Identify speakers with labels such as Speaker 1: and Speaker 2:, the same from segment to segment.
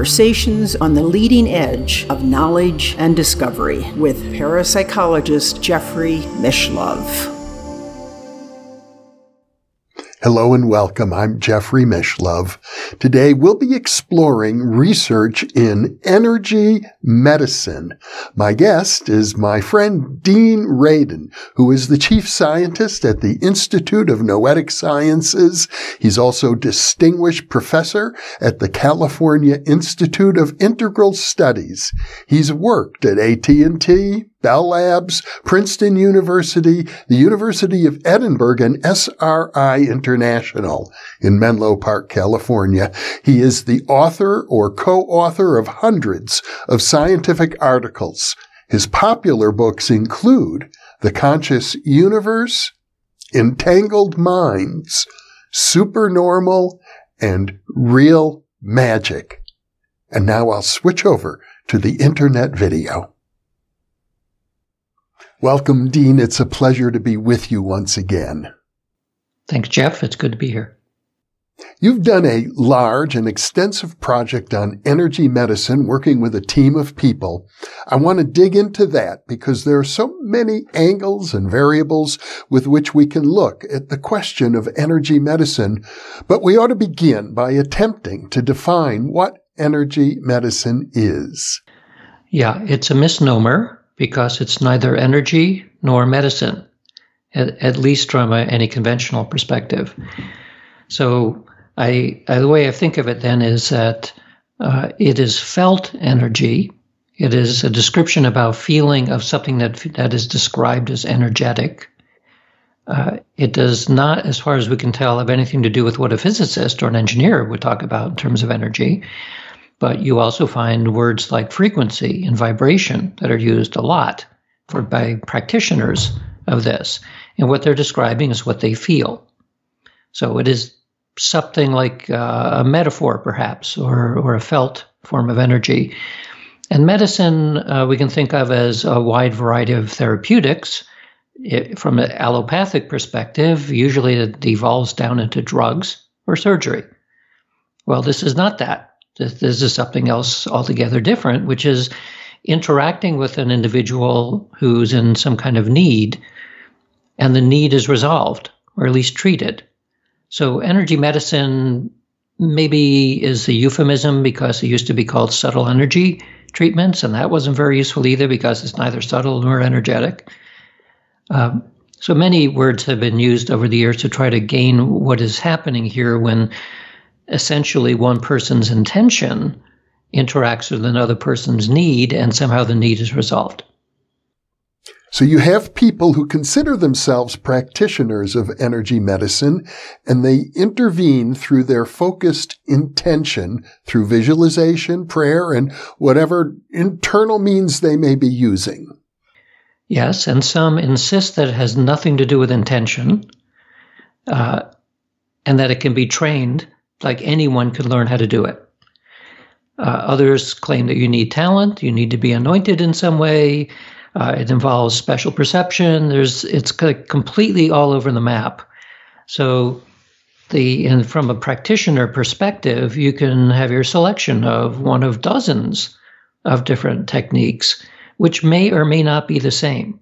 Speaker 1: Conversations on the leading edge of knowledge and discovery with parapsychologist Jeffrey Mishlove.
Speaker 2: Hello and welcome. I'm Jeffrey Mishlove. Today we'll be exploring research in energy medicine. My guest is my friend Dean Radin, who is the chief scientist at the Institute of Noetic Sciences. He's also distinguished professor at the California Institute of Integral Studies. He's worked at AT&T, Bell Labs, Princeton University, the University of Edinburgh, and SRI International in Menlo Park, California. He is the author or co-author of hundreds of scientific articles. His popular books include The Conscious Universe, Entangled Minds, Supernormal, and Real Magic. And now I'll switch over to the internet video. Welcome, Dean. It's a pleasure to be with you once again.
Speaker 3: Thanks, Jeff. It's good to be here.
Speaker 2: You've done a large and extensive project on energy medicine working with a team of people. I want to dig into that because there are so many angles and variables with which we can look at the question of energy medicine, but we ought to begin by attempting to define what energy medicine is.
Speaker 3: Yeah, it's a misnomer because it's neither energy nor medicine, at, at least from a, any conventional perspective. So, I, I, the way I think of it then is that uh, it is felt energy. It is a description about feeling of something that that is described as energetic. Uh, it does not, as far as we can tell, have anything to do with what a physicist or an engineer would talk about in terms of energy. But you also find words like frequency and vibration that are used a lot for by practitioners of this. And what they're describing is what they feel. So it is something like uh, a metaphor, perhaps, or, or a felt form of energy. And medicine, uh, we can think of as a wide variety of therapeutics. It, from an allopathic perspective, usually it devolves down into drugs or surgery. Well, this is not that. This is something else altogether different, which is interacting with an individual who's in some kind of need, and the need is resolved, or at least treated. So, energy medicine maybe is a euphemism because it used to be called subtle energy treatments, and that wasn't very useful either because it's neither subtle nor energetic. Um, so many words have been used over the years to try to gain what is happening here when essentially one person's intention interacts with another person's need, and somehow the need is resolved.
Speaker 2: So you have people who consider themselves practitioners of energy medicine and they intervene through their focused intention through visualization, prayer, and whatever internal means they may be using.
Speaker 3: Yes, and some insist that it has nothing to do with intention uh, and that it can be trained like anyone could learn how to do it. Uh, others claim that you need talent, you need to be anointed in some way. Uh, it involves special perception. There's it's completely all over the map. So, the and from a practitioner perspective, you can have your selection of one of dozens of different techniques, which may or may not be the same.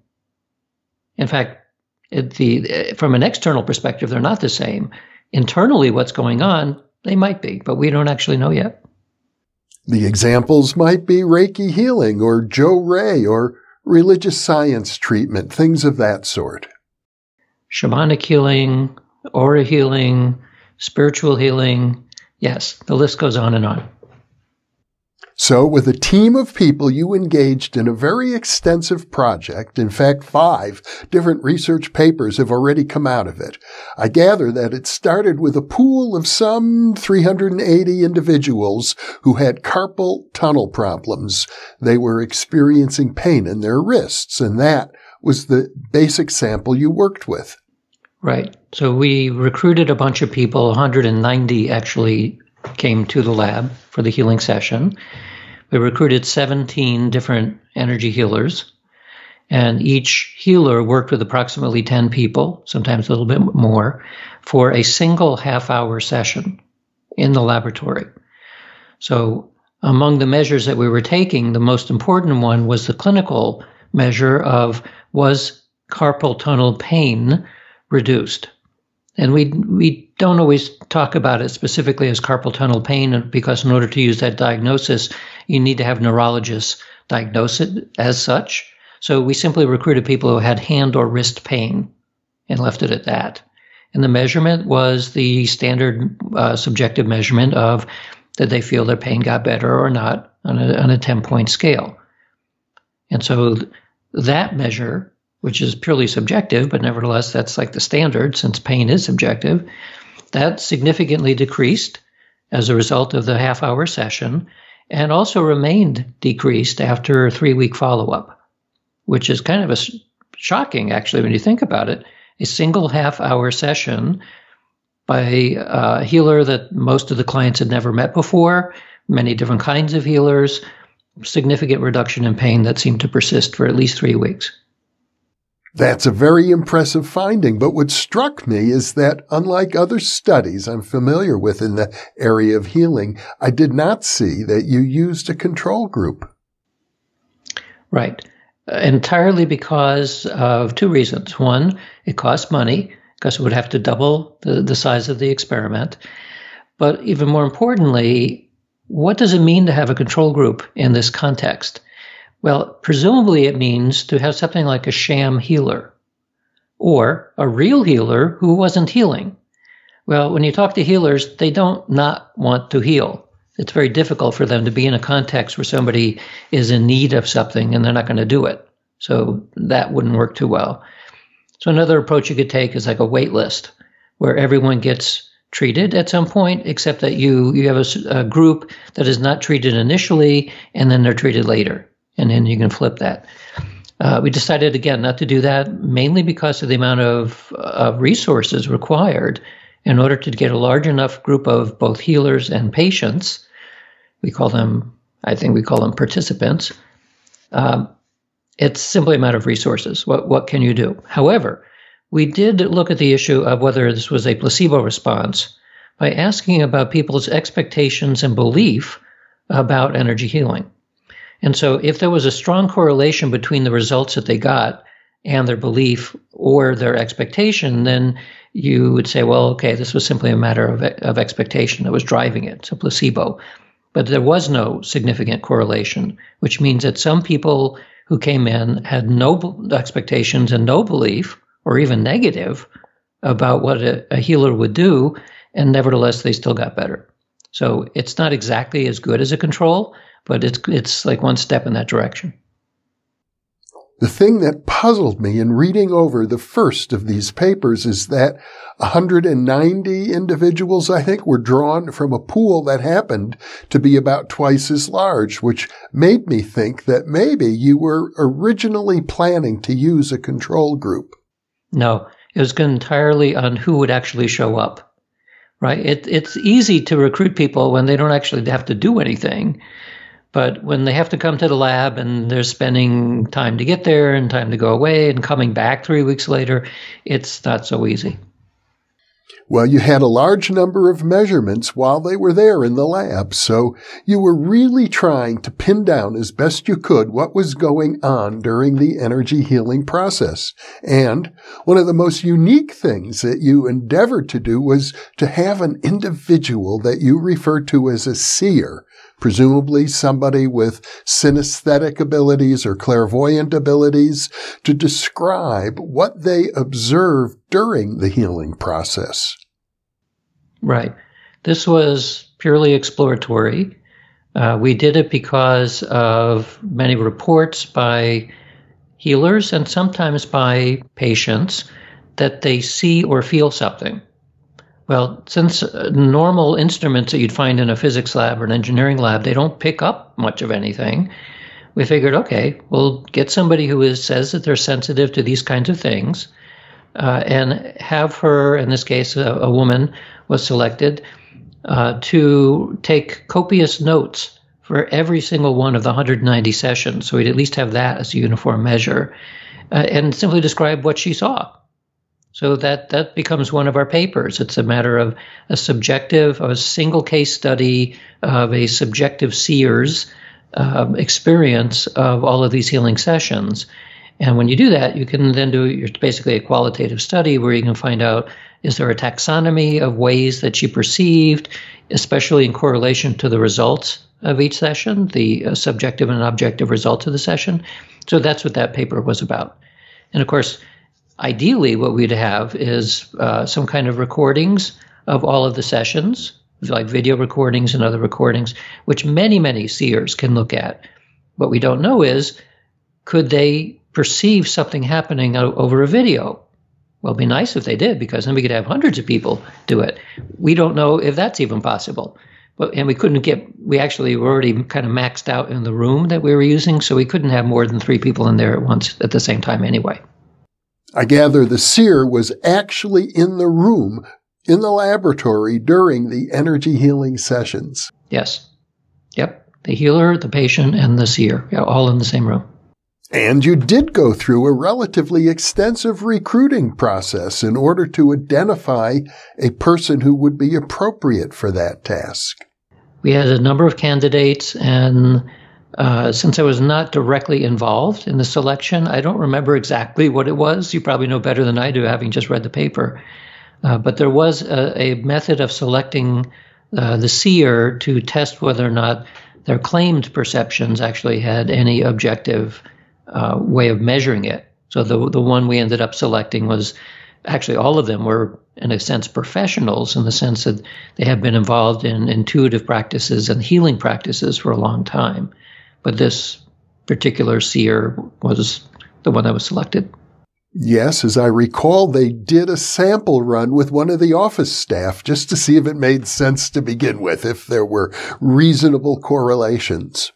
Speaker 3: In fact, the from an external perspective, they're not the same. Internally, what's going on they might be, but we don't actually know yet.
Speaker 2: The examples might be Reiki healing or Johrei or religious science treatment, things of that sort.
Speaker 3: Shamanic healing, aura healing, spiritual healing. Yes, the list goes on and on.
Speaker 2: So, with a team of people, you engaged in a very extensive project. In fact, five different research papers have already come out of it. I gather that it started with a pool of some 380 individuals who had carpal tunnel problems. They were experiencing pain in their wrists, and that was the basic sample you worked with.
Speaker 3: Right. So we recruited a bunch of people, 190 actually came to the lab for the healing session. We recruited 17 different energy healers, and each healer worked with approximately 10 people, sometimes a little bit more, for a single half hour session in the laboratory. So, among the measures that we were taking, the most important one was the clinical measure of was carpal tunnel pain reduced. And we we don't always talk about it specifically as carpal tunnel pain because in order to use that diagnosis, you need to have neurologists diagnose it as such. So we simply recruited people who had hand or wrist pain and left it at that. And the measurement was the standard uh, subjective measurement of did they feel their pain got better or not on a, on a 10 point scale. And so that measure, which is purely subjective, but nevertheless, that's like the standard since pain is subjective, that significantly decreased as a result of the half hour session and also remained decreased after a three week follow up, which is kind of a shocking actually when you think about it a single half hour session by a healer that most of the clients had never met before, many different kinds of healers, significant reduction in pain that seemed to persist for at least three weeks.
Speaker 2: That's a very impressive finding. But what struck me is that unlike other studies I'm familiar with in the area of healing, I did not see that you used a control group.
Speaker 3: Right uh, entirely because of two reasons. One, it costs money because it would have to double the, the size of the experiment. But even more importantly, what does it mean to have a control group in this context? Well, presumably it means to have something like a sham healer or a real healer who wasn't healing. Well, when you talk to healers, they don't not want to heal. It's very difficult for them to be in a context where somebody is in need of something and they're not going to do it. So that wouldn't work too well. So another approach you could take is like a wait list where everyone gets treated at some point, except that you you have a, a, group that is not treated initially and then they're treated later, and then you can flip that. Uh, we decided again not to do that mainly because of the amount of, resources required in order to get a large enough group of both healers and patients. We call them, I think we call them participants. Um, it's simply a matter of resources. What what can you do? However, we did look at the issue of whether this was a placebo response by asking about people's expectations and belief about energy healing. And so if there was a strong correlation between the results that they got and their belief or their expectation, then you would say, well, okay, this was simply a matter of, of expectation that was driving it, so placebo. But there was no significant correlation, which means that some people who came in had no expectations and no belief, or even negative, about what a, a healer would do, and nevertheless they still got better. So it's not exactly as good as a control, but it's it's like one step in that direction.
Speaker 2: The thing that puzzled me in reading over the first of these papers is that 190 individuals, I think, were drawn from a pool that happened to be about twice as large, which made me think that maybe you were originally planning to use a control group.
Speaker 3: No, it was entirely on who would actually show up. Right? It, it's easy to recruit people when they don't actually have to do anything. But when they have to come to the lab and they're spending time to get there and time to go away and coming back three weeks later, it's not so easy.
Speaker 2: Well, you had a large number of measurements while they were there in the lab, so you were really trying to pin down as best you could what was going on during the energy healing process. And one of the most unique things that you endeavored to do was to have an individual that you refer to as a seer presumably somebody with synesthetic abilities or clairvoyant abilities, to describe what they observed during the healing process.
Speaker 3: Right. This was purely exploratory. Uh, we did it because of many reports by healers and sometimes by patients that they see or feel something. Well, since uh, normal instruments that you'd find in a physics lab or an engineering lab, they don't pick up much of anything. We figured, okay, we'll get somebody who is, says that they're sensitive to these kinds of things, uh, and have her, in this case, a, a woman was selected uh, to take copious notes for every single one of the 190 sessions. So we'd at least have that as a uniform measure, uh, and simply describe what she saw So that, that becomes one of our papers. It's a matter of a subjective, a single case study of a subjective seer's uh, experience of all of these healing sessions. And when you do that, you can then do basically a qualitative study where you can find out is there a taxonomy of ways that she perceived, especially in correlation to the results of each session, the uh, subjective and objective results of the session. So that's what that paper was about. And of course, ideally, what we'd have is uh, some kind of recordings of all of the sessions, like video recordings and other recordings, which many, many seers can look at. What we don't know is could they perceive something happening over a video? Well, it'd be nice if they did, because then we could have hundreds of people do it. We don't know if that's even possible. But, and we couldn't get, we actually were already kind of maxed out in the room that we were using, so we couldn't have more than three people in there at once at the same time anyway.
Speaker 2: I gather the seer was actually in the room, in the laboratory during the energy healing sessions.
Speaker 3: Yes. Yep. The healer, the patient, and the seer, yeah, all in the same room.
Speaker 2: And you did go through a relatively extensive recruiting process in order to identify a person who would be appropriate for that task.
Speaker 3: We had a number of candidates, and uh, since I was not directly involved in the selection, I don't remember exactly what it was. You probably know better than I do, having just read the paper. Uh, but there was a, a method of selecting uh, the seer to test whether or not their claimed perceptions actually had any objective uh, way of measuring it. So the the one we ended up selecting was actually all of them were in a sense professionals in the sense that they have been involved in intuitive practices and healing practices for a long time. But this particular seer was the one that was selected.
Speaker 2: Yes, as I recall, they did a sample run with one of the office staff just to see if it made sense to begin with, if there were reasonable correlations.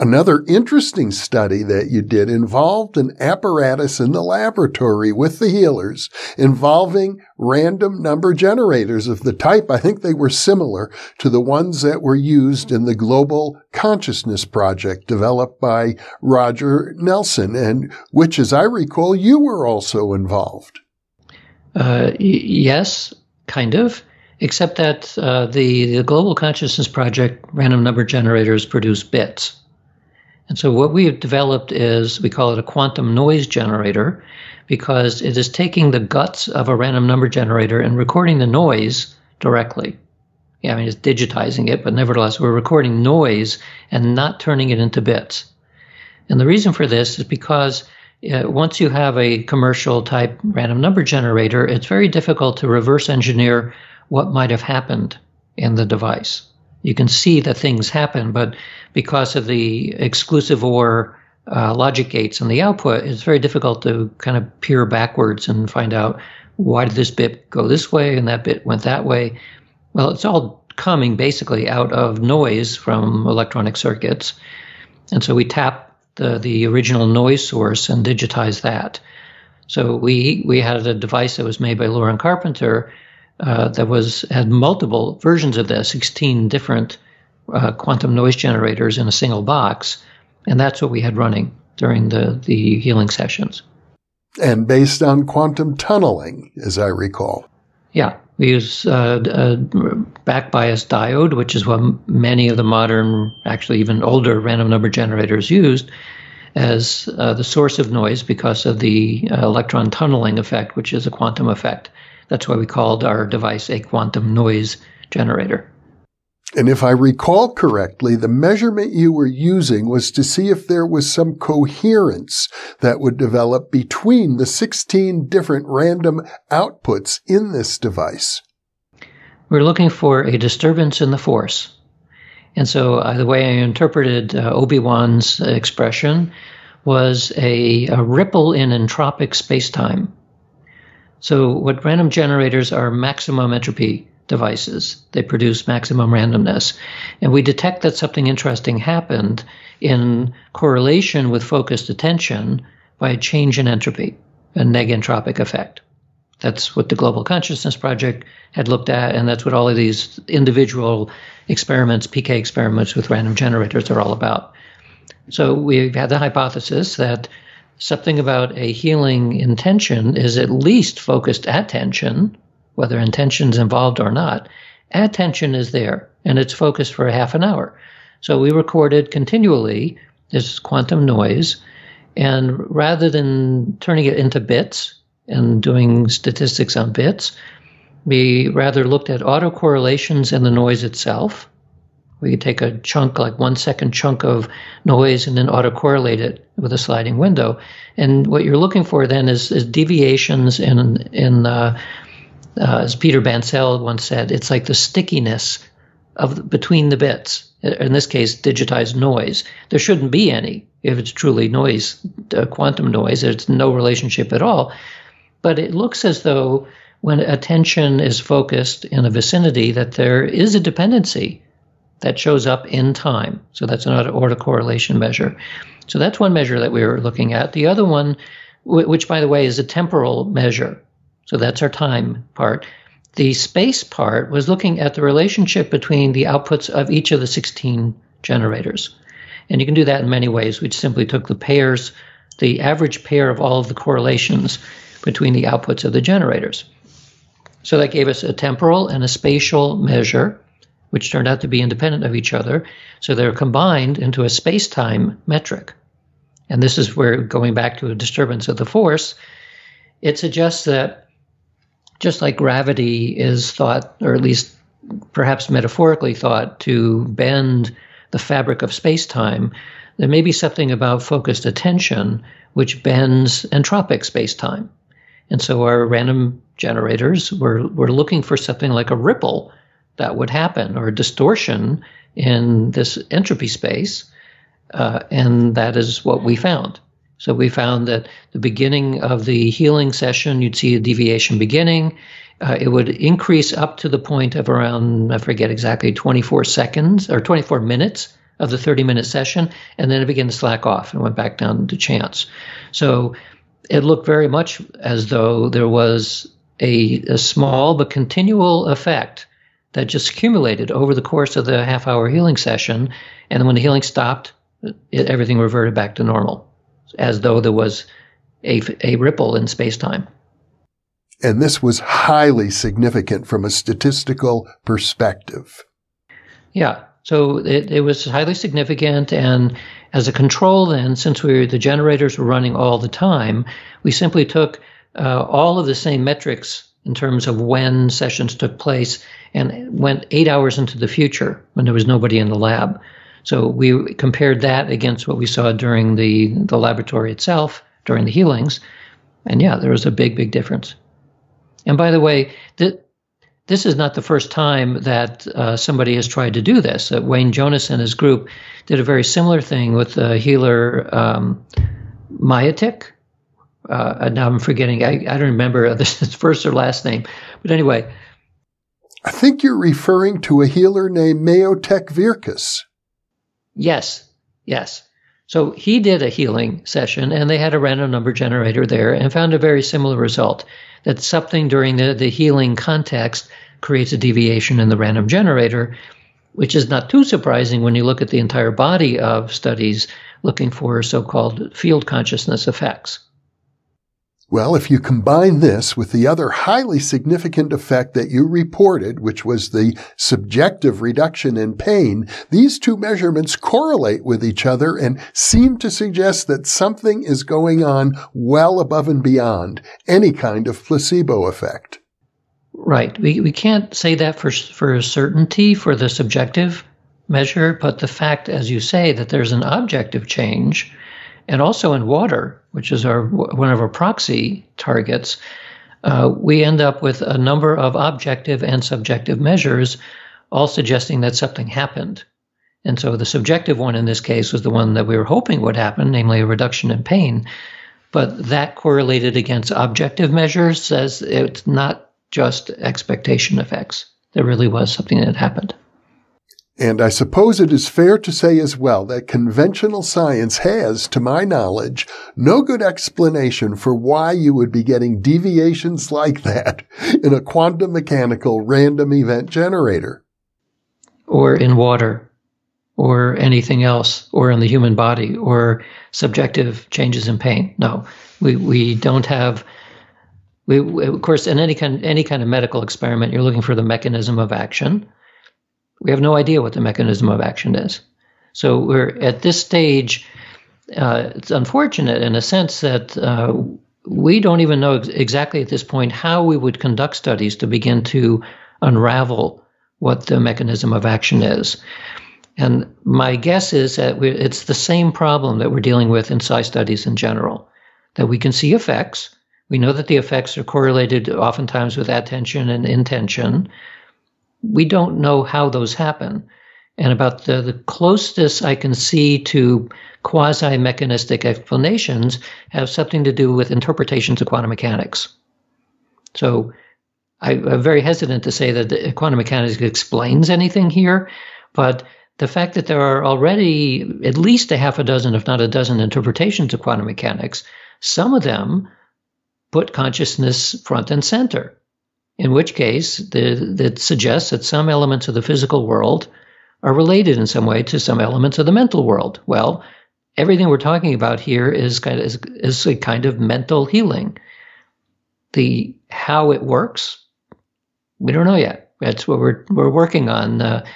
Speaker 2: Another interesting study that you did involved an apparatus in the laboratory with the healers involving random number generators of the type I think they were similar to the ones that were used in the Global Consciousness Project developed by Roger Nelson and which, as I recall, you were also involved.
Speaker 3: Uh, y- yes, kind of except that uh, the, the Global Consciousness Project random number generators produce bits. And so what we have developed is we call it a quantum noise generator because it is taking the guts of a random number generator and recording the noise directly. Yeah, I mean, it's digitizing it, but nevertheless, we're recording noise and not turning it into bits. And the reason for this is because uh, once you have a commercial type random number generator, it's very difficult to reverse engineer what might have happened in the device you can see that things happen, but because of the exclusive or uh, logic gates on the output, it's very difficult to kind of peer backwards and find out why did this bit go this way and that bit went that way. Well, it's all coming basically out of noise from electronic circuits. And so we tap the, the original noise source and digitize that. So we, we had a device that was made by Loren Carpenter uh, that was had multiple versions of this, 16 different uh, quantum noise generators in a single box, and that's what we had running during the the healing sessions.
Speaker 2: And based on quantum tunneling, as I recall.
Speaker 3: Yeah, we use uh, a back bias diode, which is what many of the modern, actually even older random number generators used as uh, the source of noise because of the uh, electron tunneling effect, which is a quantum effect. That's why we called our device a quantum noise generator.
Speaker 2: And if I recall correctly, the measurement you were using was to see if there was some coherence that would develop between the 16 different random outputs in this device.
Speaker 3: We're looking for a disturbance in the force. And so uh, the way I interpreted uh, Obi-Wan's expression was a, a ripple in entropic spacetime. So, what random generators are maximum entropy devices. They produce maximum randomness. And we detect that something interesting happened in correlation with focused attention by a change in entropy, a negentropic effect. That's what the Global Consciousness Project had looked at, and that's what all of these individual experiments, PK experiments with random generators, are all about. So we've had the hypothesis that something about a healing intention is at least focused attention, whether intention's involved or not. Attention is there and it's focused for a half an hour. So we recorded continually this quantum noise, and rather than turning it into bits and doing statistics on bits, we rather looked at autocorrelations in the noise itself. We could take a chunk, like one second chunk of noise, and then autocorrelate it with a sliding window. And what you're looking for then is, is deviations in, in uh, uh, as Peter Bancel once said, it's like the stickiness of between the bits. In this case, digitized noise. There shouldn't be any if it's truly noise, uh, quantum noise. There's no relationship at all. But it looks as though when attention is focused in a vicinity, that there is a dependency that shows up in time. So that's an autocorrelation measure. So that's one measure that we were looking at. The other one, which by the way is a temporal measure, so that's our time part. The space part was looking at the relationship between the outputs of each of the 16 generators. And you can do that in many ways. We simply took the pairs, the average pair of all of the correlations between the outputs of the generators. So that gave us a temporal and a spatial measure, which turned out to be independent of each other. So they're combined into a space time metric. And this is where, going back to a disturbance of the force, it suggests that just like gravity is thought, or at least perhaps metaphorically thought, to bend the fabric of space time, there may be something about focused attention which bends entropic space time. And so our random generators were, were looking for something like a ripple that would happen or distortion in this entropy space. Uh, and that is what we found. So we found that the beginning of the healing session, you'd see a deviation beginning. Uh, it would increase up to the point of around, I forget exactly, 24 seconds or 24 minutes of the 30 minute session, and then it began to slack off and went back down to chance. So it looked very much as though there was a, a small but continual effect that just accumulated over the course of the half hour healing session. And when the healing stopped, it, everything reverted back to normal as though there was a, a ripple in space time.
Speaker 2: And this was highly significant from a statistical perspective.
Speaker 3: Yeah. So it, it was highly significant. And as a control, then, since we were, the generators were running all the time, we simply took uh, all of the same metrics in terms of when sessions took place and went eight hours into the future when there was nobody in the lab. So we compared that against what we saw during the, the laboratory itself, during the healings. And yeah, there was a big, big difference. And by the way, th- this is not the first time that uh, somebody has tried to do this. Uh, Wayne Jonas and his group did a very similar thing with the healer um. Uh, now I'm forgetting, I, I don't remember his first or last name. But anyway.
Speaker 2: I think you're referring to a healer named Mietek Wirkus.
Speaker 3: Yes, yes. So he did a healing session and they had a random number generator there and found a very similar result that something during the, the healing context creates a deviation in the random generator, which is not too surprising when you look at the entire body of studies looking for so called field consciousness effects.
Speaker 2: Well, if you combine this with the other highly significant effect that you reported, which was the subjective reduction in pain, these two measurements correlate with each other and seem to suggest that something is going on well above and beyond any kind of placebo effect.
Speaker 3: Right. We, we can't say that for, for certainty for the subjective measure, but the fact, as you say, that there's an objective change and also in water, which is our one of our proxy targets, uh, we end up with a number of objective and subjective measures, all suggesting that something happened. And so the subjective one in this case was the one that we were hoping would happen, namely a reduction in pain. But that correlated against objective measures says it's not just expectation effects. There really was something that happened.
Speaker 2: And I suppose it is fair to say as well that conventional science has, to my knowledge, no good explanation for why you would be getting deviations like that in a quantum mechanical random event generator.
Speaker 3: Or in water. or anything else, or in the human body, or subjective changes in pain. No, we, we don't have. We, of course, in any kind any kind of medical experiment, you're looking for the mechanism of action. We have no idea what the mechanism of action is. So we're at this stage. Uh, it's unfortunate in a sense that uh, we don't even know ex- exactly at this point how we would conduct studies to begin to unravel what the mechanism of action is. And my guess is that it's the same problem that we're dealing with in psi studies in general, that we can see effects. We know that the effects are correlated oftentimes with attention and intention. We don't know how those happen. And about the, the closest I can see to quasi mechanistic explanations have something to do with interpretations of quantum mechanics. So I, am very hesitant to say that quantum mechanics explains anything here, but the fact that there are already at least a half a dozen, if not a dozen, interpretations of quantum mechanics, some of them put consciousness front and center, in which case that suggests that some elements of the physical world are related in some way to some elements of the mental world. Well, everything we're talking about here is kind of is, is a kind of mental healing. The how it works, we don't know yet. That's what we're we're working on, uh,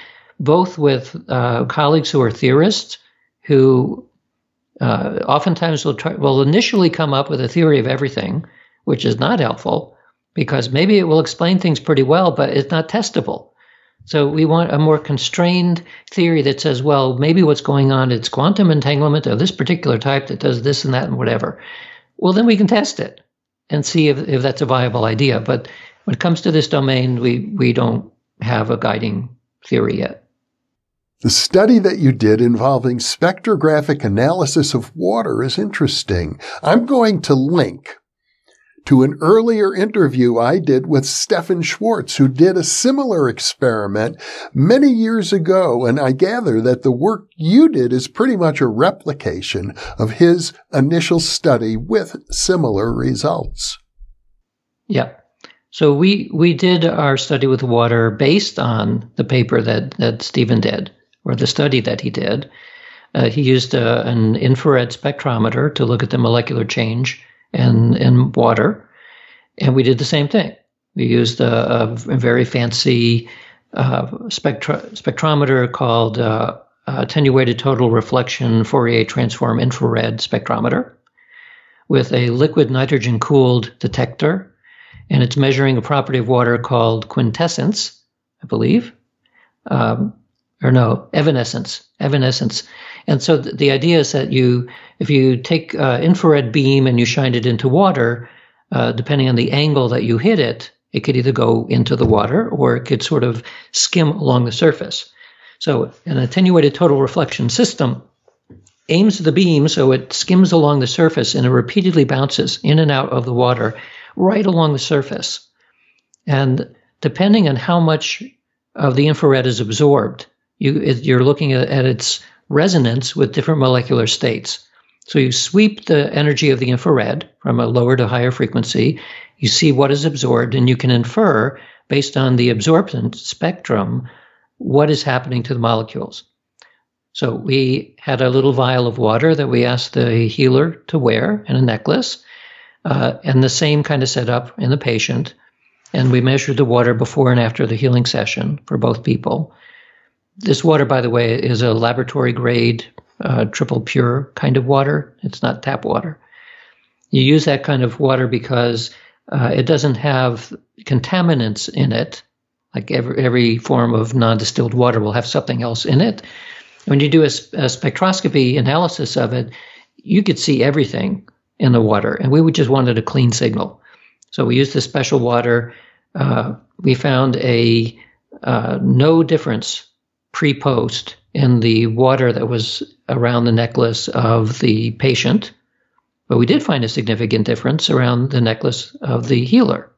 Speaker 3: both with uh, colleagues who are theorists who uh, oftentimes will try will initially come up with a theory of everything, which is not helpful because maybe it will explain things pretty well, but it's not testable. So we want a more constrained theory that says, well, maybe what's going on is quantum entanglement of this particular type that does this and that and whatever. Well, then we can test it and see if, if that's a viable idea. But when it comes to this domain, we, we don't have a guiding theory yet.
Speaker 2: The study that you did involving spectrographic analysis of water is interesting. I'm going to link to an earlier interview I did with Stephan Schwartz, who did a similar experiment many years ago. And I gather that the work you did is pretty much a replication of his initial study with similar results.
Speaker 3: Yeah. So we, we did our study with water based on the paper that, that Stephen did, or the study that he did. Uh, he used uh, an infrared spectrometer to look at the molecular change and in water, and we did the same thing. We used a, a very fancy uh, spectrometer called uh, attenuated total reflection Fourier transform infrared spectrometer with a liquid nitrogen cooled detector. And it's measuring a property of water called quintessence, I believe. Um, or no, evanescence. Evanescence. And so th- the idea is that you, if you take uh, infrared beam and you shine it into water, uh, depending on the angle that you hit it, it could either go into the water or it could sort of skim along the surface. So an attenuated total reflection system aims the beam so it skims along the surface and it repeatedly bounces in and out of the water right along the surface. And depending on how much of the infrared is absorbed, you, you're looking at, at its resonance with different molecular states. So you sweep the energy of the infrared from a lower to higher frequency, you see what is absorbed, and you can infer based on the absorption spectrum what is happening to the molecules. So we had a little vial of water that we asked the healer to wear in a necklace, uh, and the same kind of setup in the patient. And we measured the water before and after the healing session for both people. This water, by the way, is a laboratory grade, uh, triple pure kind of water. It's not tap water. You use that kind of water because uh, it doesn't have contaminants in it. Like every, every form of non distilled water will have something else in it. When you do a, a spectroscopy analysis of it, you could see everything in the water, and we just wanted a clean signal. So we used this special water. Uh, we found a uh, no difference pre-post in the water that was around the necklace of the patient, but we did find a significant difference around the necklace of the healer.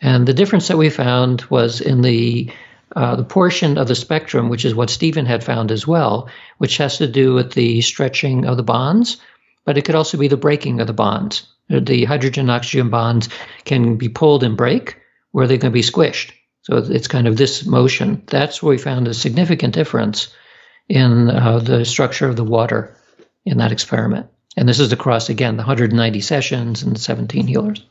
Speaker 3: And the difference that we found was in the uh, the portion of the spectrum, which is what Stephen had found as well, which has to do with the stretching of the bonds, but it could also be the breaking of the bonds. The hydrogen oxygen bonds can be pulled and break, or they can be squished. So it's kind of this motion. That's where we found a significant difference in uh, the structure of the water in that experiment. And this is across, again, the 190 sessions and 17 healers.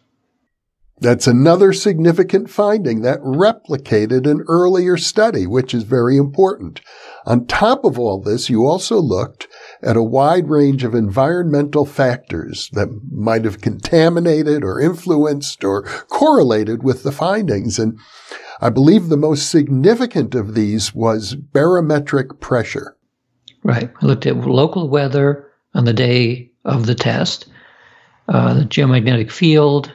Speaker 2: That's another significant finding that replicated an earlier study, which is very important. On top of all this, you also looked at a wide range of environmental factors that might have contaminated or influenced or correlated with the findings. And I believe the most significant of these was barometric pressure.
Speaker 3: Right. We looked at local weather on the day of the test, uh, the geomagnetic field,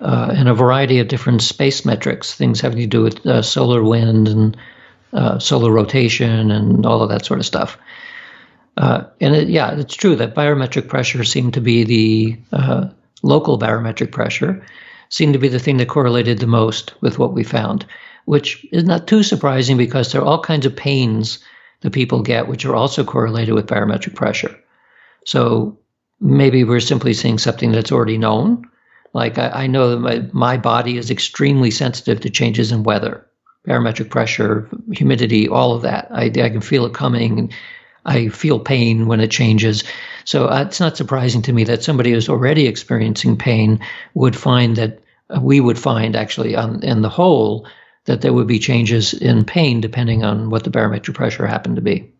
Speaker 3: uh, and a variety of different space metrics, things having to do with uh, solar wind and uh, solar rotation and all of that sort of stuff. Uh, and it, yeah, it's true that barometric pressure seemed to be the uh, local barometric pressure seemed to be the thing that correlated the most with what we found, which is not too surprising because there are all kinds of pains that people get which are also correlated with barometric pressure. So maybe we're simply seeing something that's already known. Like I, I know that my, my body is extremely sensitive to changes in weather, barometric pressure, humidity, all of that. I, I can feel it coming. I feel pain when it changes. So uh, it's not surprising to me that somebody who's already experiencing pain would find that uh, we would find actually on, in the whole that there would be changes in pain depending on what the barometric pressure happened to be.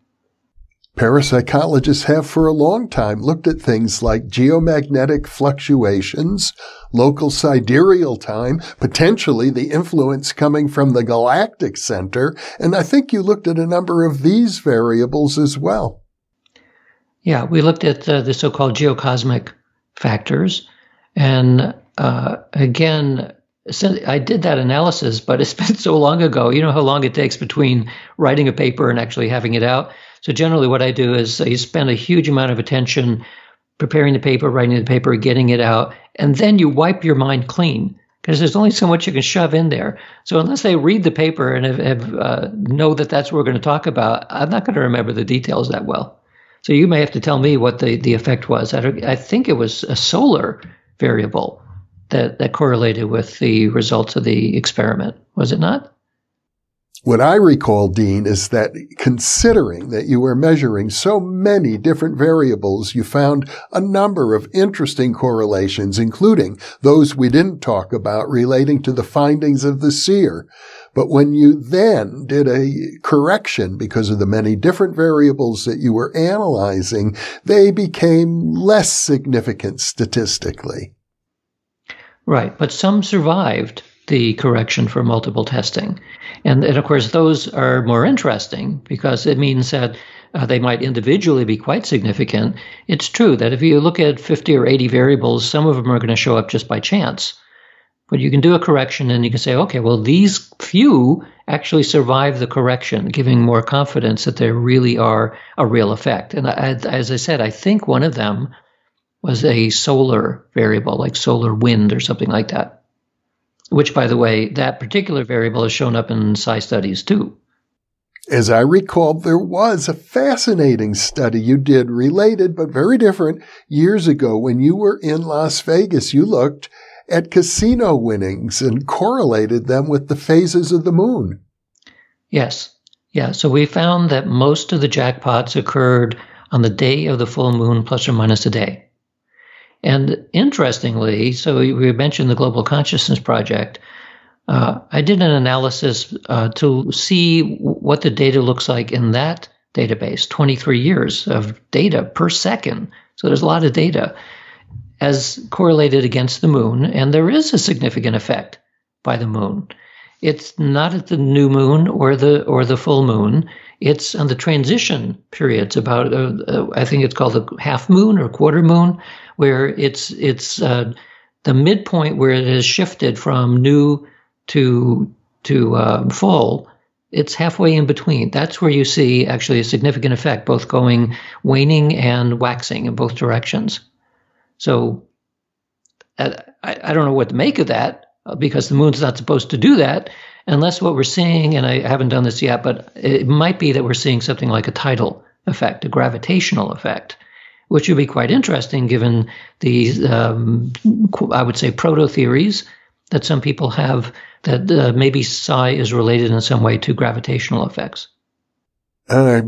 Speaker 2: Parapsychologists have for a long time looked at things like geomagnetic fluctuations, local sidereal time, potentially the influence coming from the galactic center, and I think you looked at a number of these variables as well.
Speaker 3: Yeah, we looked at uh, the so called geocosmic factors, and uh, again, I did that analysis, but it's been so long ago. You know how long it takes between writing a paper and actually having it out? So generally, what I do is I spend a huge amount of attention preparing the paper, writing the paper, getting it out, and then you wipe your mind clean because there's only so much you can shove in there. So unless they read the paper and have, have, uh, know that that's what we're going to talk about, I'm not going to remember the details that well. So you may have to tell me what the, the effect was. I, I think it was a solar variable that, that correlated with the results of the experiment, was it not?
Speaker 2: What I recall, Dean, is that considering that you were measuring so many different variables, you found a number of interesting correlations, including those we didn't talk about relating to the findings of the seer. But when you then did a correction because of the many different variables that you were analyzing, they became less significant statistically.
Speaker 3: Right, but some survived the correction for multiple testing. And, and of course, those are more interesting because it means that uh, they might individually be quite significant. It's true that if you look at 50 or 80 variables, some of them are going to show up just by chance. But you can do a correction and you can say, okay, well, these few actually survive the correction, giving more confidence that there really are a real effect. And I, as I said, I think one of them was a solar variable, like solar wind or something like that which, by the way, that particular variable has shown up in psi studies too.
Speaker 2: As I recall, there was a fascinating study you did related but very different years ago when you were in Las Vegas. You looked at casino winnings and correlated them with the phases of the moon.
Speaker 3: Yes. Yeah. So we found that most of the jackpots occurred on the day of the full moon plus or minus a day. And interestingly, so we mentioned the Global Consciousness Project. Uh, I did an analysis uh, to see what the data looks like in that database 23 years of data per second. So there's a lot of data as correlated against the moon, and there is a significant effect by the moon. It's not at the new moon or the or the full moon. It's on the transition periods. About uh, uh I think it's called the half moon or quarter moon, where it's it's uh, the midpoint where it has shifted from new to to uh, full. It's halfway in between. That's where you see actually a significant effect, both going waning and waxing in both directions. So uh, I, I don't know what to make of that because the moon's not supposed to do that unless what we're seeing, and I haven't done this yet, but it might be that we're seeing something like a tidal effect, a gravitational effect which would be quite interesting given the, um, I would say, proto theories that some people have that uh, maybe psi is related in some way to gravitational effects.
Speaker 2: I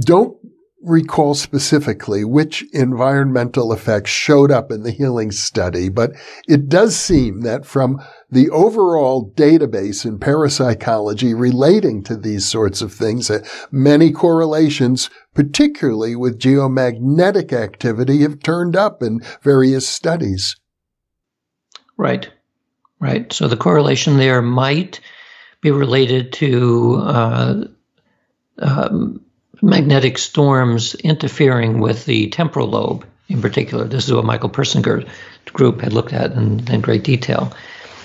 Speaker 2: don't recall specifically which environmental effects showed up in the healing study, but it does seem that from the overall database in parapsychology relating to these sorts of things, many correlations, particularly with geomagnetic activity, have turned up in various studies.
Speaker 3: Right, right. So the correlation there might be related to uh, um, magnetic storms interfering with the temporal lobe in particular. This is what Michael Persinger group had looked at in, in great detail.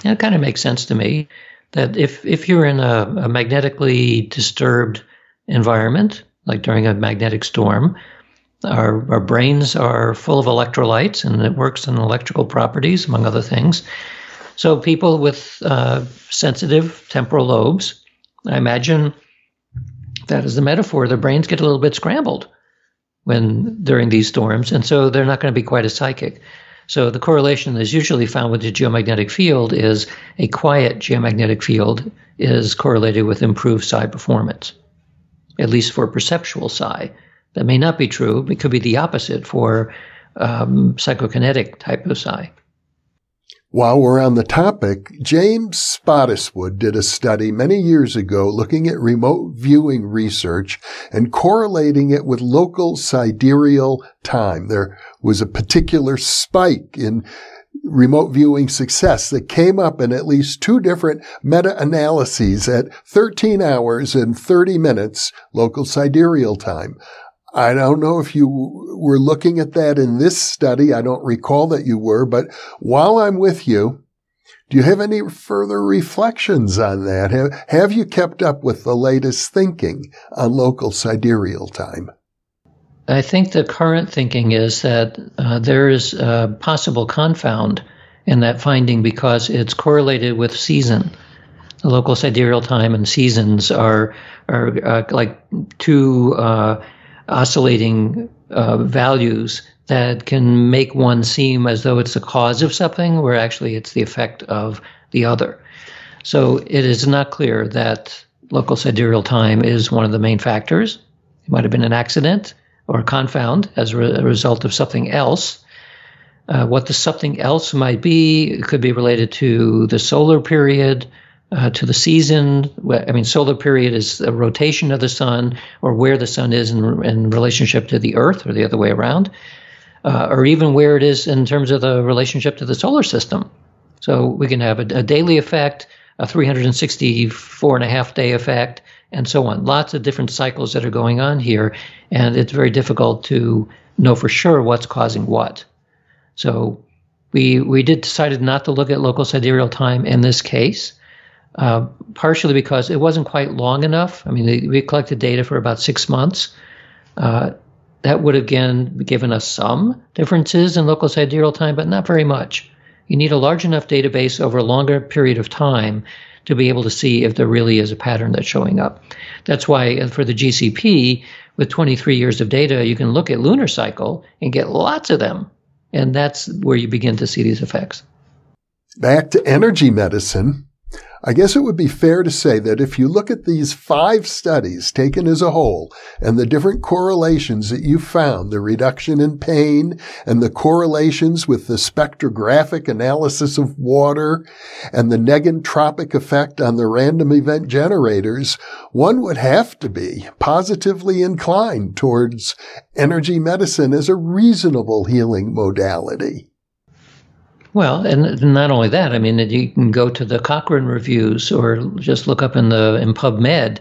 Speaker 3: And it kind of makes sense to me that if, if you're in a, a magnetically disturbed environment, like during a magnetic storm, our, our brains are full of electrolytes and it works in electrical properties, among other things. So people with uh, sensitive temporal lobes, I imagine that is the metaphor. Their brains get a little bit scrambled when during these storms, and so they're not going to be quite as psychic. So the correlation that is usually found with the geomagnetic field is a quiet geomagnetic field is correlated with improved psi performance, at least for perceptual psi. That may not be true. It could be the opposite for um, psychokinetic type of psi.
Speaker 2: While we're on the topic, James Spottiswoode did a study many years ago looking at remote viewing research and correlating it with local sidereal time. There was a particular spike in remote viewing success that came up in at least two different meta-analyses at 13 hours and 30 minutes local sidereal time. I don't know if you were looking at that in this study. I don't recall that you were, but while I'm with you, do you have any further reflections on that? Have, have you kept up with the latest thinking on local sidereal time?
Speaker 3: I think the current thinking is that uh, there is a possible confound in that finding because it's correlated with season. The local sidereal time and seasons are are uh, like two uh, oscillating uh, values that can make one seem as though it's the cause of something, where actually it's the effect of the other. So it is not clear that local sidereal time is one of the main factors. It might have been an accident or a confound as a result of something else. Uh, what the something else might be could be related to the solar period uh, to the season. I mean, solar period is a rotation of the sun or where the sun is in, in relationship to the Earth or the other way around, uh, or even where it is in terms of the relationship to the solar system. So we can have a, a daily effect, a 364 and a half day effect, and so on. Lots of different cycles that are going on here, and it's very difficult to know for sure what's causing what. So we we did decided not to look at local sidereal time in this case uh, partially because it wasn't quite long enough. I mean, we collected data for about six months. Uh, that would again given us some differences in local sidereal time, but not very much. You need a large enough database over a longer period of time to be able to see if there really is a pattern that's showing up. That's why uh, for the GCP, with 23 years of data, you can look at lunar cycle and get lots of them. And that's where you begin to see these effects.
Speaker 2: Back to energy medicine. I guess it would be fair to say that if you look at these five studies taken as a whole and the different correlations that you found, the reduction in pain and the correlations with the spectrographic analysis of water and the negentropic effect on the random event generators, one would have to be positively inclined towards energy medicine as a reasonable healing modality.
Speaker 3: Well, and not only that, I mean, you can go to the Cochrane reviews or just look up in the in PubMed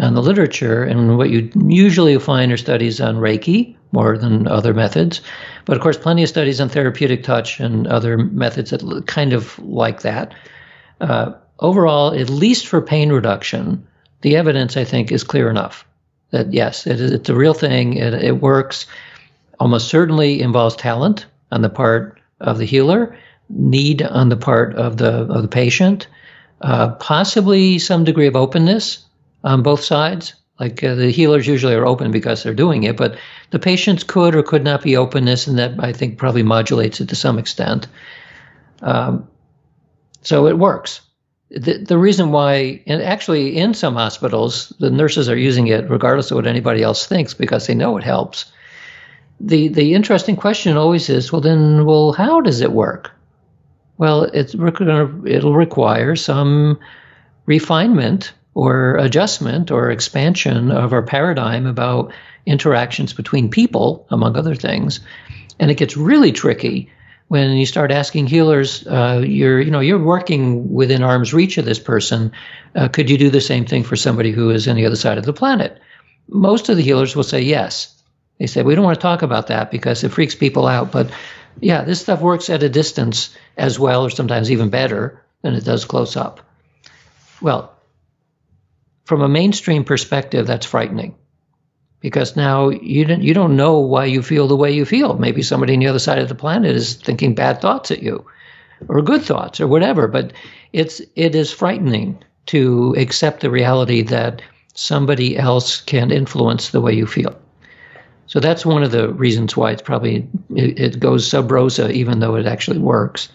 Speaker 3: on the literature, and what you usually find are studies on Reiki more than other methods, but of course, plenty of studies on therapeutic touch and other methods that kind of like that. Uh, overall, at least for pain reduction, the evidence I think is clear enough that yes, it is, it's a real thing. It, it works. Almost certainly involves talent on the part of the healer need on the part of the of the patient, uh, possibly some degree of openness on both sides. Like uh, the healers usually are open because they're doing it, but the patients could or could not be openness, and that I think probably modulates it to some extent. Um, so it works. the, the reason why, and actually in some hospitals, the nurses are using it regardless of what anybody else thinks because they know it helps. The, the interesting question always is, well, then, well, how does it work? Well, it's it'll require some refinement or adjustment or expansion of our paradigm about interactions between people, among other things. And it gets really tricky when you start asking healers, uh, you're you know you're working within arm's reach of this person. Uh, could you do the same thing for somebody who is on the other side of the planet? Most of the healers will say yes. They say we don't want to talk about that because it freaks people out. But yeah, this stuff works at a distance as well, or sometimes even better than it does close up. Well, from a mainstream perspective, that's frightening because now you don't you don't know why you feel the way you feel. Maybe somebody on the other side of the planet is thinking bad thoughts at you, or good thoughts, or whatever. But it's it is frightening to accept the reality that somebody else can influence the way you feel. So that's one of the reasons why it's probably it, it goes sub rosa, even though it actually works.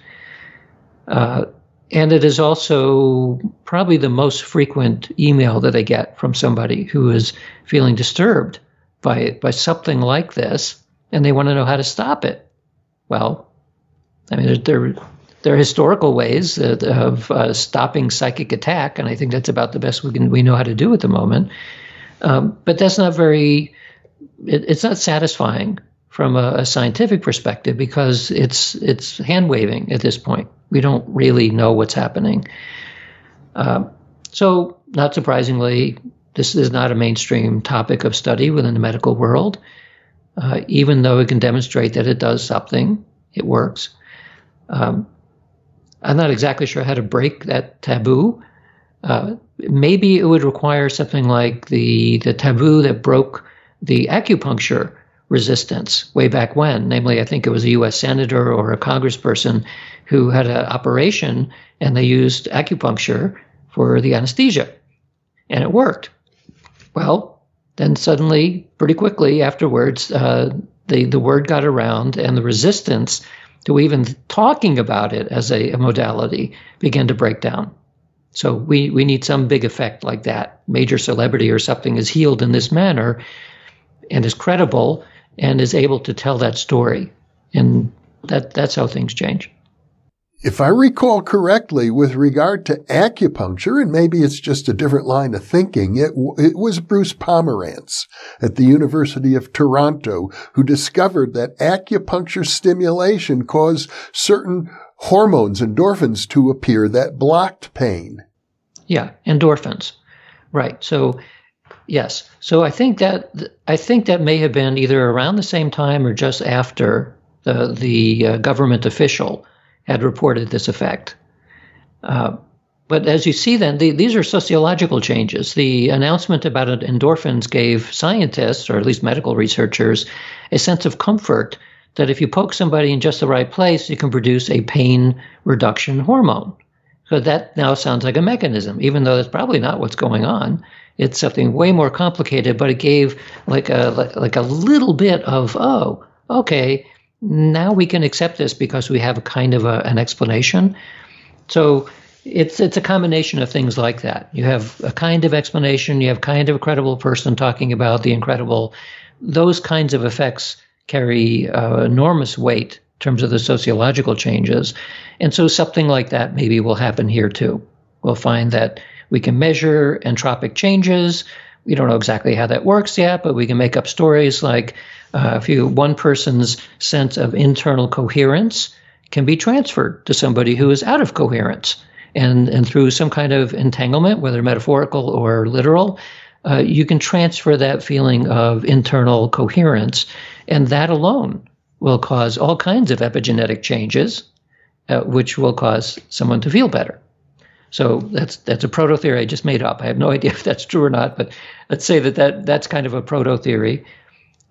Speaker 3: Uh, and it is also probably the most frequent email that I get from somebody who is feeling disturbed by by something like this, and they want to know how to stop it. Well, I mean, there there are historical ways of uh, stopping psychic attack, and I think that's about the best we can we know how to do at the moment. Um, but that's not very. It, it's not satisfying from a, a scientific perspective because it's it's hand waving at this point. We don't really know what's happening. Uh, so, not surprisingly, this is not a mainstream topic of study within the medical world. Uh, even though it can demonstrate that it does something, it works. Um, I'm not exactly sure how to break that taboo. Uh, maybe it would require something like the the taboo that broke the acupuncture resistance way back when. Namely, I think it was a U.S. senator or a congressperson who had an operation and they used acupuncture for the anesthesia, and it worked. Well, then suddenly, pretty quickly afterwards, uh, the the word got around, and the resistance to even talking about it as a, a modality began to break down. So we, we need some big effect like that. Major celebrity or something is healed in this manner and is credible and is able to tell that story. And that, that's how things change.
Speaker 2: If I recall correctly, with regard to acupuncture, and maybe it's just a different line of thinking, it, it was Bruce Pomeranz at the University of Toronto who discovered that acupuncture stimulation caused certain hormones, endorphins, to appear that blocked pain.
Speaker 3: Yeah, endorphins. Right. So Yes. So I think that I think that may have been either around the same time or just after the the uh, government official had reported this effect. Uh, but as you see, then the, these are sociological changes. The announcement about endorphins gave scientists, or at least medical researchers, a sense of comfort that if you poke somebody in just the right place, you can produce a pain reduction hormone. So that now sounds like a mechanism, even though that's probably not what's going on. It's something way more complicated, but it gave like a like a little bit of oh, okay, now we can accept this because we have a kind of a, an explanation. So it's it's a combination of things like that. You have a kind of explanation, you have kind of a credible person talking about the incredible. Those kinds of effects carry uh, enormous weight in terms of the sociological changes, and so something like that maybe will happen here too. We'll find that we can measure entropic changes. We don't know exactly how that works yet, but we can make up stories like uh, if you one person's sense of internal coherence can be transferred to somebody who is out of coherence, and and through some kind of entanglement, whether metaphorical or literal, uh, you can transfer that feeling of internal coherence, and that alone will cause all kinds of epigenetic changes, uh, which will cause someone to feel better. So that's that's a proto theory I just made up. I have no idea if that's true or not, but let's say that, that that's kind of a proto theory.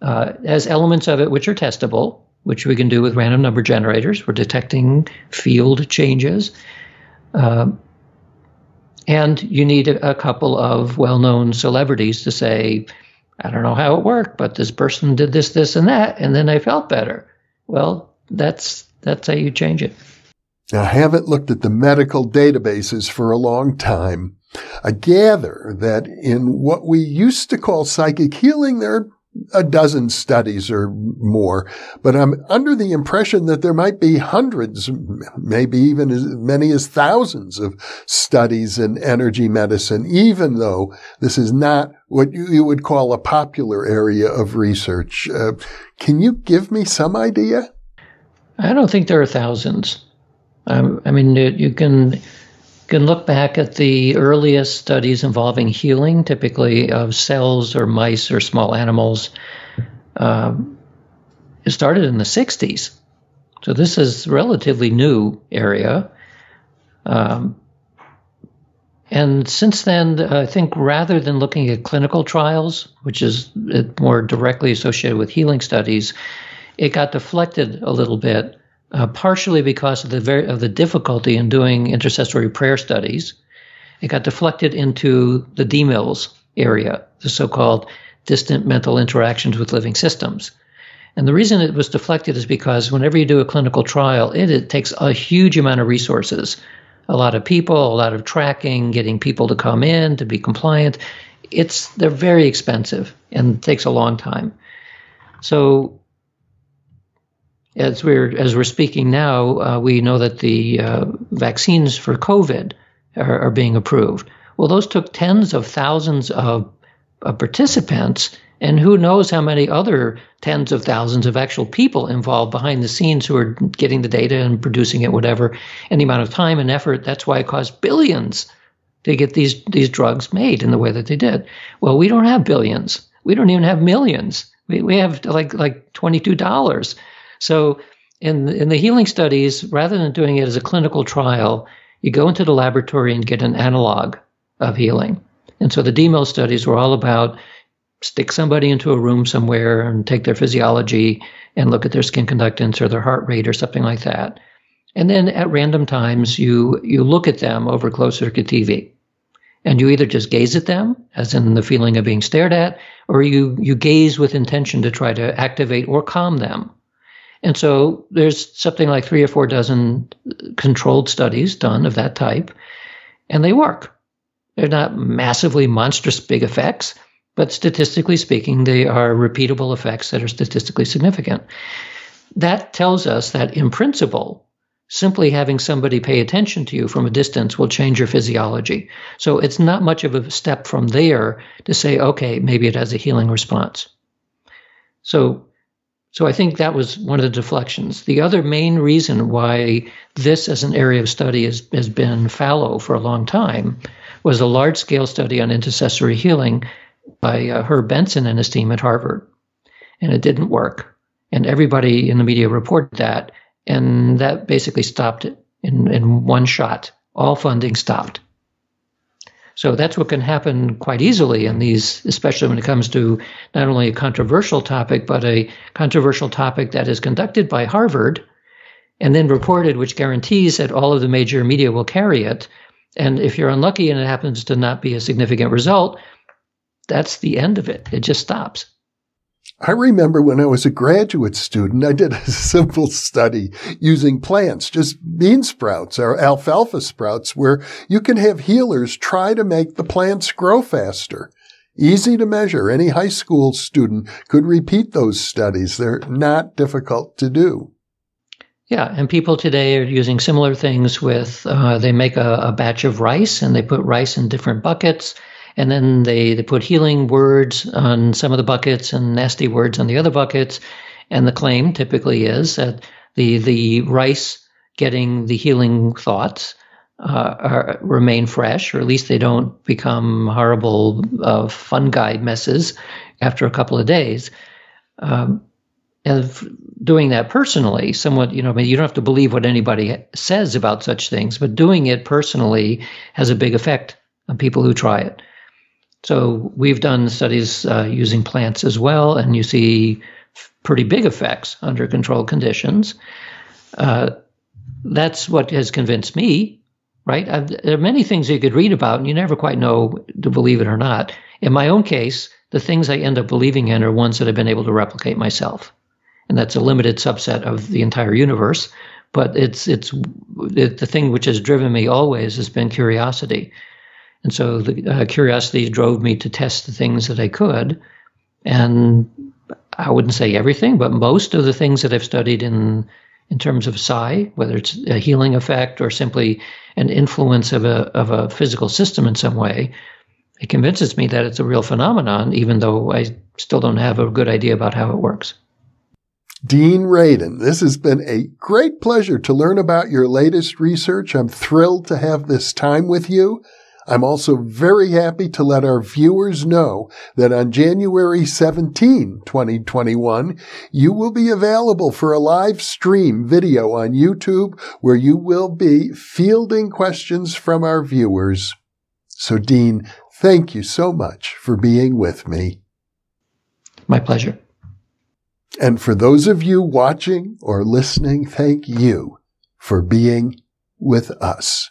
Speaker 3: Uh, as elements of it which are testable, which we can do with random number generators for detecting field changes. Um, and you need a, a couple of well known celebrities to say, I don't know how it worked, but this person did this, this, and that, and then I felt better. Well, that's that's how you change it.
Speaker 2: I haven't looked at the medical databases for a long time. I gather that in what we used to call psychic healing, there are a dozen studies or more, but I'm under the impression that there might be hundreds, maybe even as many as thousands of studies in energy medicine, even though this is not what you would call a popular area of research. Uh, can you give me some idea?
Speaker 3: I don't think there are thousands. Um, I mean, you can can look back at the earliest studies involving healing, typically of cells or mice or small animals. Um, it started in the 60s. So this is relatively new area. Um, and since then, I think rather than looking at clinical trials, which is more directly associated with healing studies, it got deflected a little bit uh, partially because of the very, of the difficulty in doing intercessory prayer studies. It got deflected into the DMILS area, the so-called distant mental interactions with living systems. And the reason it was deflected is because whenever you do a clinical trial, it, it takes a huge amount of resources, a lot of people, a lot of tracking, getting people to come in to be compliant. It's they're very expensive and takes a long time. So as we're as we're speaking now, uh, we know that the uh, vaccines for COVID are, are, being approved. Well, those took tens of thousands of, of, participants, and who knows how many other tens of thousands of actual people involved behind the scenes who are getting the data and producing it, whatever, any amount of time and effort. That's why it cost billions to get these these drugs made in the way that they did. Well, we don't have billions. We don't even have millions. We, we have like like twenty two dollars so in in the healing studies, rather than doing it as a clinical trial, you go into the laboratory and get an analog of healing. And so the DMIL studies were all about stick somebody into a room somewhere and take their physiology and look at their skin conductance or their heart rate or something like that. And then at random times, you you look at them over closed circuit TV, and you either just gaze at them, as in the feeling of being stared at, or you you gaze with intention to try to activate or calm them. And so there's something like three or four dozen controlled studies done of that type, and they work. They're not massively monstrous big effects, but statistically speaking, they are repeatable effects that are statistically significant. That tells us that in principle, simply having somebody pay attention to you from a distance will change your physiology. So it's not much of a step from there to say, okay, maybe it has a healing response. So so I think that was one of the deflections. The other main reason why this as an area of study has, has been fallow for a long time was a large scale study on intercessory healing by uh, Herb Benson and his team at Harvard. And it didn't work. And everybody in the media reported that. And that basically stopped it in, in one shot. All funding stopped. So that's what can happen quite easily in these, especially when it comes to not only a controversial topic, but a controversial topic that is conducted by Harvard and then reported, which guarantees that all of the major media will carry it. And if you're unlucky and it happens to not be a significant result, that's the end of it. It just stops.
Speaker 2: I remember when I was a graduate student, I did a simple study using plants, just bean sprouts or alfalfa sprouts, where you can have healers try to make the plants grow faster. Easy to measure. Any high school student could repeat those studies. They're not difficult to do.
Speaker 3: Yeah, and people today are using similar things with, uh, they make a, a batch of rice and they put rice in different buckets and then they, they put healing words on some of the buckets and nasty words on the other buckets. And the claim typically is that the the rice getting the healing thoughts uh, are, remain fresh, or at least they don't become horrible uh, fungi messes after a couple of days. Um, and doing that personally, somewhat, you know, I mean, you don't have to believe what anybody says about such things, but doing it personally has a big effect on people who try it. So we've done studies uh, using plants as well, and you see pretty big effects under controlled conditions. Uh, that's what has convinced me, right? I've, there are many things you could read about, and you never quite know to believe it or not. In my own case, the things I end up believing in are ones that I've been able to replicate myself. And that's a limited subset of the entire universe. but it's it's it, the thing which has driven me always has been curiosity, and so the uh, curiosity drove me to test the things that I could, and I wouldn't say everything, but most of the things that I've studied in in terms of psi, whether it's a healing effect or simply an influence of a of a physical system in some way, it convinces me that it's a real phenomenon, even though I still don't have a good idea about how it works.
Speaker 2: Dean Radin, this has been a great pleasure to learn about your latest research. I'm thrilled to have this time with you. I'm also very happy to let our viewers know that on January 17, 2021, you will be available for a live stream video on YouTube where you will be fielding questions from our viewers. So, Dean, thank you so much for being with me.
Speaker 3: My pleasure.
Speaker 2: And for those of you watching or listening, thank you for being with us.